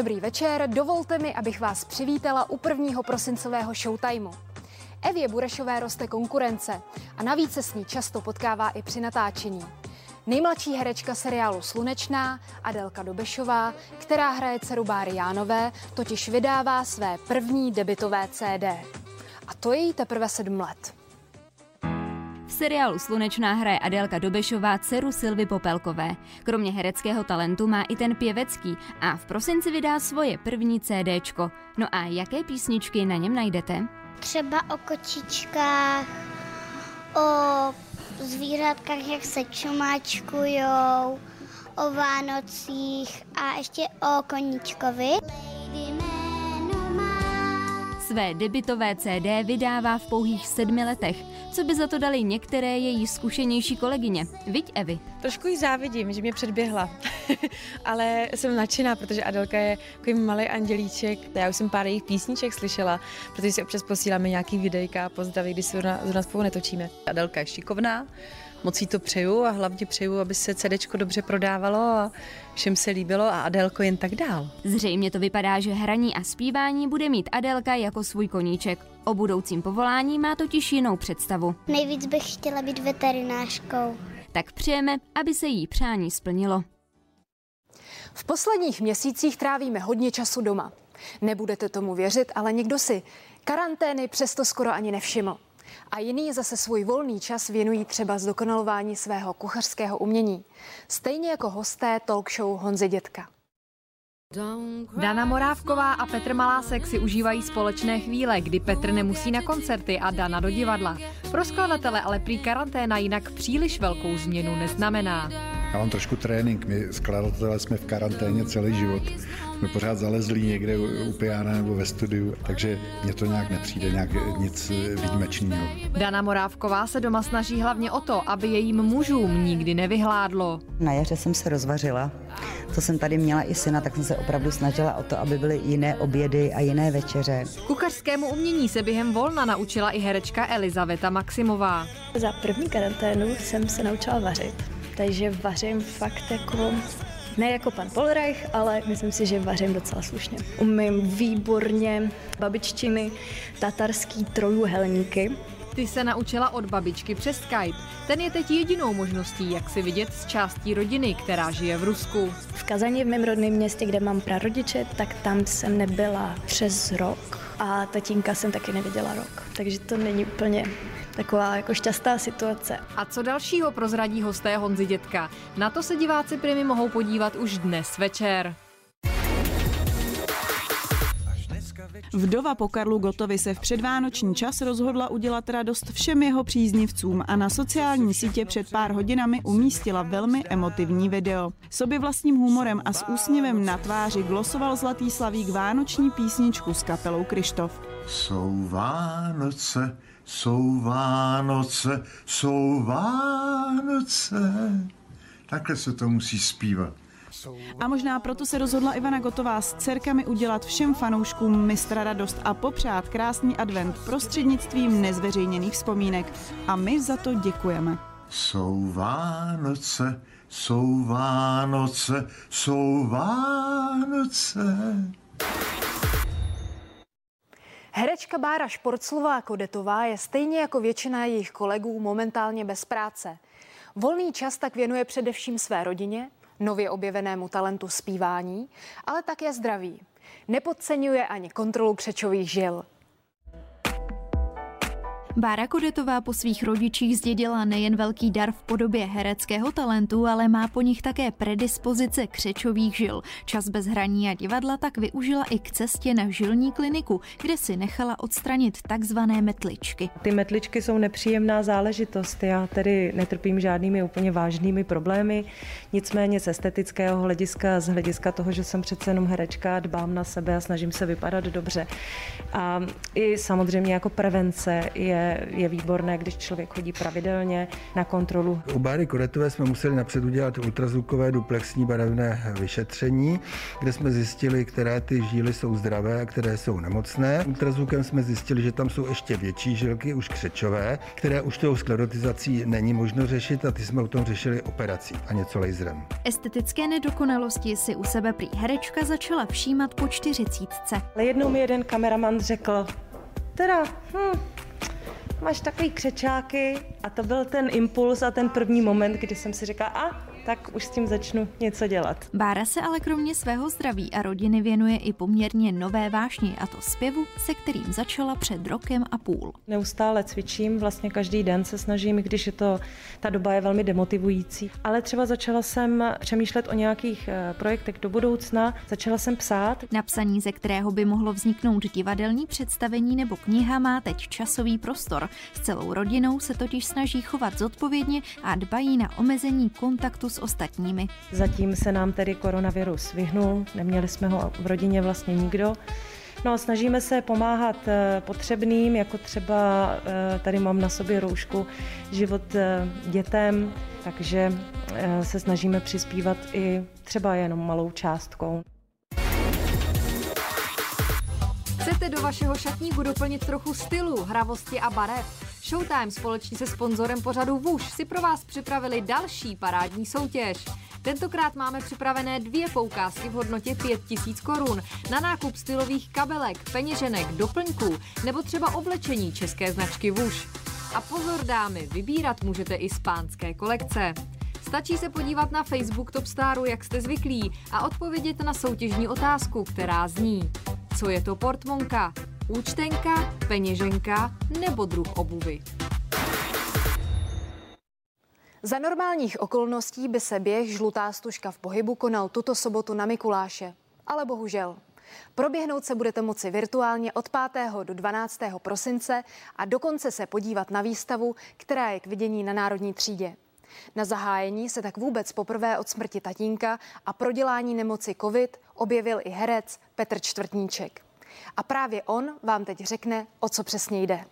Dobrý večer, dovolte mi, abych vás přivítala u prvního prosincového showtimeu. Evě Burešové roste konkurence a navíc se s ní často potkává i při natáčení. Nejmladší herečka seriálu Slunečná, Adelka Dobešová, která hraje dceru Báry Jánové, totiž vydává své první debitové CD. A to je jí teprve sedm let. Seriálu Slunečná hraje Adélka Dobešová dceru Silvy Popelkové. Kromě hereckého talentu má i ten pěvecký a v prosinci vydá svoje první CDčko. No a jaké písničky na něm najdete? Třeba o kočičkách, o zvířatkách, jak se čumáčkujou, o Vánocích a ještě o koníčkovi. Své debitové CD vydává v pouhých sedmi letech. Co by za to dali některé její zkušenější kolegyně? Viď Evy? Trošku jí závidím, že mě předběhla, ale jsem nadšená, protože Adelka je takový malý andělíček. Já už jsem pár jejich písniček slyšela, protože si občas posíláme nějaký videjka a pozdraví, když se nás spolu netočíme. Adelka je šikovná, moc jí to přeju a hlavně přeju, aby se CDčko dobře prodávalo a všem se líbilo a Adelko jen tak dál. Zřejmě to vypadá, že hraní a zpívání bude mít Adelka jako svůj koníček. O budoucím povolání má totiž jinou představu. Nejvíc bych chtěla být veterinářkou. Tak přejeme, aby se jí přání splnilo. V posledních měsících trávíme hodně času doma. Nebudete tomu věřit, ale někdo si karantény přesto skoro ani nevšiml. A jiný zase svůj volný čas věnují třeba zdokonalování svého kuchařského umění. Stejně jako hosté talk show Honzy Dětka. Dana Morávková a Petr Malásek si užívají společné chvíle, kdy Petr nemusí na koncerty a Dana do divadla. Pro skladatele ale prý karanténa jinak příliš velkou změnu neznamená. Já mám trošku trénink, my skladatelé jsme v karanténě celý život. Jsme pořád zalezlí někde u pijána nebo ve studiu, takže mně to nějak nepřijde, nějak nic výjimečného. Dana Morávková se doma snaží hlavně o to, aby jejím mužům nikdy nevyhládlo. Na jaře jsem se rozvařila, to jsem tady měla i syna, tak jsem se opravdu snažila o to, aby byly jiné obědy a jiné večeře. Kuchařskému umění se během volna naučila i herečka Elizaveta Maximová. Za první karanténu jsem se naučila vařit, takže vařím fakt jako ne jako pan Polreich, ale myslím si, že vařím docela slušně. Umím výborně babiččiny, tatarský trojuhelníky. Ty se naučila od babičky přes Skype. Ten je teď jedinou možností, jak si vidět z částí rodiny, která žije v Rusku. V Kazani, v mém rodném městě, kde mám prarodiče, tak tam jsem nebyla přes rok a tatínka jsem taky neviděla rok. Takže to není úplně taková jako šťastná situace. A co dalšího prozradí hosté Honzy Dětka? Na to se diváci primi mohou podívat už dnes večer. Vdova po Karlu Gotovi se v předvánoční čas rozhodla udělat radost všem jeho příznivcům a na sociální sítě před pár hodinami umístila velmi emotivní video. Sobě vlastním humorem a s úsměvem na tváři glosoval Zlatý Slavík vánoční písničku s kapelou Krištof. Jsou Vánoce, jsou Vánoce, jsou Vánoce. Takhle se to musí zpívat. A možná proto se rozhodla Ivana Gotová s dcerkami udělat všem fanouškům mistra radost a popřát krásný advent prostřednictvím nezveřejněných vzpomínek. A my za to děkujeme. Jsou Vánoce, jsou Vánoce, jsou Vánoce. Herečka Bára Šporclová Kodetová je stejně jako většina jejich kolegů momentálně bez práce. Volný čas tak věnuje především své rodině, nově objevenému talentu zpívání, ale také zdraví. Nepodceňuje ani kontrolu křečových žil. Bára Kodetová po svých rodičích zdědila nejen velký dar v podobě hereckého talentu, ale má po nich také predispozice křečových žil. Čas bez hraní a divadla tak využila i k cestě na žilní kliniku, kde si nechala odstranit takzvané metličky. Ty metličky jsou nepříjemná záležitost. Já tedy netrpím žádnými úplně vážnými problémy, nicméně z estetického hlediska, z hlediska toho, že jsem přece jenom herečka, dbám na sebe a snažím se vypadat dobře. A i samozřejmě jako prevence je Je výborné, když člověk chodí pravidelně na kontrolu. U Báry Koretové jsme museli napřed udělat ultrazvukové duplexní barevné vyšetření, kde jsme zjistili, které ty žíly jsou zdravé a které jsou nemocné. Ultrazvukem jsme zjistili, že tam jsou ještě větší žilky, už křečové, které už tou sklerotizací není možno řešit a ty jsme u tom řešili operací a něco laserem. Estetické nedokonalosti si u sebe prý herečka začala všímat po čtyřicítce. Ale jednou mi jeden kameraman řekl, teda, hm, máš takový křečáky a to byl ten impuls a ten první moment, kdy jsem si říkala, a tak už s tím začnu něco dělat. Bára se ale kromě svého zdraví a rodiny věnuje i poměrně nové vášni, a to zpěvu, se kterým začala před rokem a půl. Neustále cvičím, vlastně každý den se snažím, i když je to, ta doba je velmi demotivující. Ale třeba začala jsem přemýšlet o nějakých eh, projektech do budoucna, začala jsem psát. Napsaní, ze kterého by mohlo vzniknout divadelní představení nebo kniha, má teď časový prostor. S celou rodinou se totiž snaží chovat zodpovědně a dbají na omezení kontaktu s ostatními. Zatím se nám tedy koronavirus vyhnul, neměli jsme ho v rodině vlastně nikdo. No a snažíme se pomáhat eh, potřebným, jako třeba eh, tady mám na sobě roušku život eh, dětem, takže se snažíme přispívat i třeba jenom malou částkou. Chcete do vašeho šatníku doplnit trochu stylu, hravosti a barev? Showtime společně se sponzorem pořadu Vuš si pro vás připravili další parádní soutěž. Tentokrát máme připravené dvě poukázky v hodnotě 5000 korun na nákup stylových kabelek, peněženek, doplňků nebo třeba oblečení české značky Vuš. A pozor dámy, vybírat můžete i z pánské kolekce. Stačí se podívat na Facebook Topstaru, jak jste zvyklí, a odpovědět na soutěžní otázku, která zní Co je to portmonka? Účtenka, peněženka nebo druh obuvy? Za normálních okolností by se běh Žlutá stužka v pohybu konal tuto sobotu na Mikuláše. Ale bohužel. Proběhnout se budete moci virtuálně od 5. do 12. prosince a dokonce se podívat na výstavu, která je k vidění na Národní třídě. Na zahájení se tak vůbec poprvé od smrti tatínka a prodělání nemoci COVID objevil i herec Petr Čtvrtníček. A právě on vám teď řekne, o co přesně jde.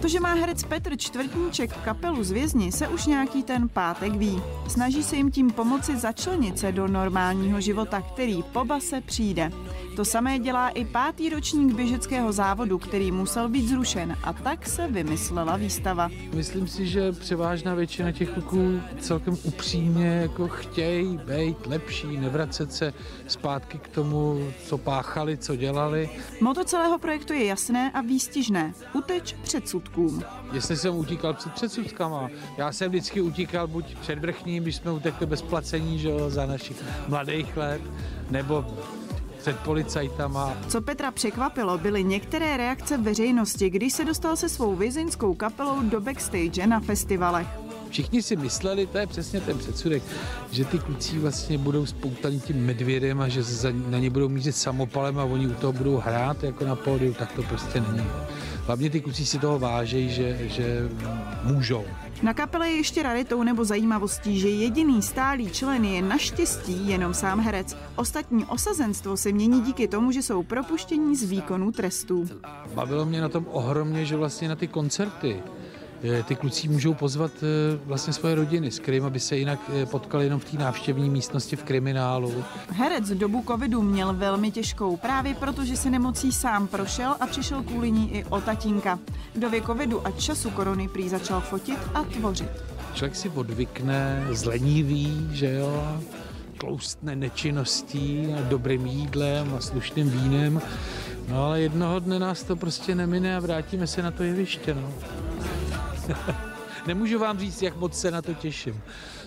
To, že má herec Petr Čtvrtníček kapelu z vězni, se už nějaký ten pátek ví. Snaží se jim tím pomoci začlenit se do normálního života, který po base přijde. To samé dělá i pátý ročník běžeckého závodu, který musel být zrušen a tak se vymyslela výstava. Myslím si, že převážná většina těch kluků celkem upřímně jako chtějí být lepší, nevracet se zpátky k tomu, co páchali, co dělali. Moto celého projektu je jasné a výstižné. Uteč předsudkům. Jestli jsem utíkal před předsudkama, já jsem vždycky utíkal buď před vrchním, když jsme utekli bez placení že jo, za našich mladých let, nebo před policajtama. Co Petra překvapilo, byly některé reakce veřejnosti, když se dostal se svou vězeňskou kapelou do backstage na festivalech. Všichni si mysleli, to je přesně ten předsudek, že ty kluci vlastně budou spoutaní tím medvědem a že na ně budou mířit samopalem a oni u toho budou hrát jako na pódiu, tak to prostě není. Hlavně ty kluci si toho vážejí, že, že můžou. Na kapele je ještě raritou nebo zajímavostí, že jediný stálý člen je naštěstí jenom sám herec. Ostatní osazenstvo se mění díky tomu, že jsou propuštění z výkonu trestů. Bavilo mě na tom ohromně, že vlastně na ty koncerty ty kluci můžou pozvat eh, vlastně svoje rodiny, s kterými by se jinak eh, potkali jenom v té návštěvní místnosti v kriminálu. Herec dobu covidu měl velmi těžkou, právě protože si nemocí sám prošel a přišel kvůli ní i o tatínka. V době covidu a času korony prý začal fotit a tvořit. Člověk si odvykne, zlenivý, že jo, tloustne nečinností, a dobrým jídlem a slušným vínem. No ale jednoho dne nás to prostě nemine a vrátíme se na to jeviště. No. Nemůžu vám říct, jak moc se na to těším.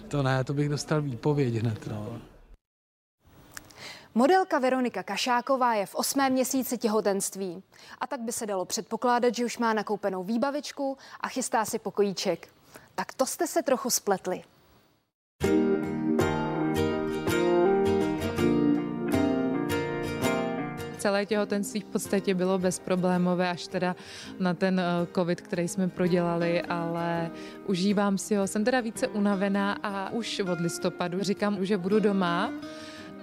To ne, to bych dostal výpověď hned. No. Modelka Veronika Kašáková je v osmém měsíci těhotenství. A tak by se dalo předpokládat, že už má nakoupenou výbavičku a chystá si pokojíček. Tak to jste se trochu spletli. Celé těhotenství v podstatě bylo bezproblémové, až teda na ten eh, covid, který jsme prodělali, ale užívám si ho. Jsem teda více unavená a už od listopadu říkám, že budu doma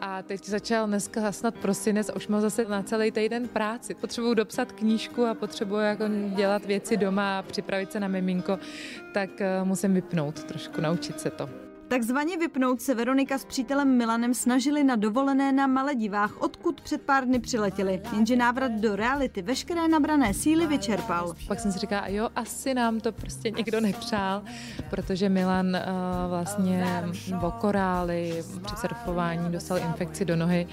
a teď začal dneska snad prosinec a už mám zase na celý týden práci. Potřebuju dopsat knížku a potřebuju jako dělat věci doma a připravit se na miminko, tak eh, musím vypnout trošku, naučit se to. Takzvaně vypnout se Veronika s přítelem Milanem snažili na dovolené na Maledivách, odkud před pár dny přiletěli. Jenže návrat do reality veškeré nabrané síly vyčerpal. Pak jsem si říkala, jo, asi nám to prostě někdo nepřál, protože Milan uh, vlastně v korály při surfování dostal infekci do nohy,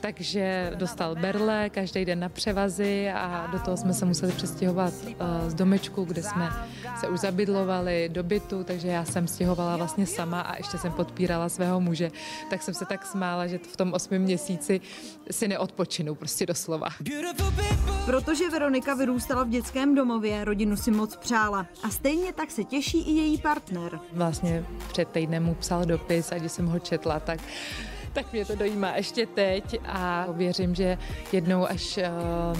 takže dostal berle každý den na převazy a do toho jsme se museli přestěhovat uh, z domečku, kde jsme se už zabydlovali do bytu, takže já jsem stěhovala vlastně sama a ještě jsem podpírala svého muže, tak jsem se tak smála, že v tom osmi měsíci si neodpočinu, prostě doslova. Protože Veronika vyrůstala v dětském domově, rodinu si moc přála a stejně tak se těší i její partner. Vlastně před týdnem mu psal dopis a když jsem ho četla, tak tak mě to dojímá ještě teď a věřím, že jednou až uh,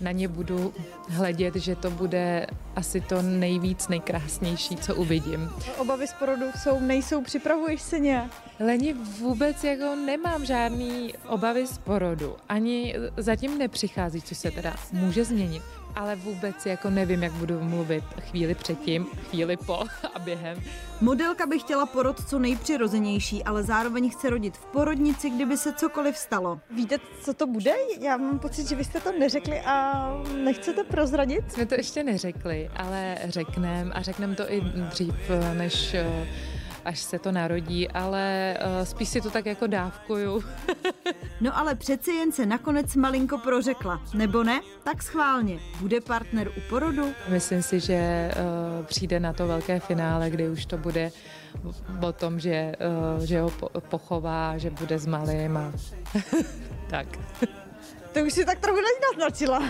na ně budu hledět, že to bude asi to nejvíc, nejkrásnější, co uvidím. Obavy z porodu jsou, nejsou, připravuješ se nějak? Leni, vůbec jako nemám žádný obavy z porodu. Ani zatím nepřichází, co se teda může změnit ale vůbec jako nevím, jak budu mluvit chvíli předtím, chvíli po a během. Modelka by chtěla porod co nejpřirozenější, ale zároveň chce rodit v porodnici, kdyby se cokoliv stalo. Víte, co to bude? Já mám pocit, že vy jste to neřekli a nechcete prozradit? Jsme to ještě neřekli, ale řekneme a řekneme to i dřív, než až se to narodí, ale uh, spíš si to tak jako dávkuju. no ale přeci jen se nakonec malinko prořekla, nebo ne? Tak schválně. Bude partner u porodu? Myslím si, že uh, přijde na to velké finále, kdy už to bude o tom, že, že ho po- pochová, že bude s malým a tak. To už si tak trochu naznačila.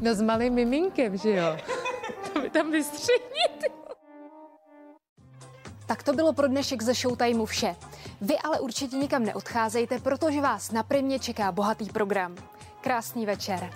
No s malým miminkem, že jo? To by tam vystřihni, tak to bylo pro dnešek ze Showtimeu vše. Vy ale určitě nikam neodcházejte, protože vás na Primě čeká bohatý program. Krásný večer.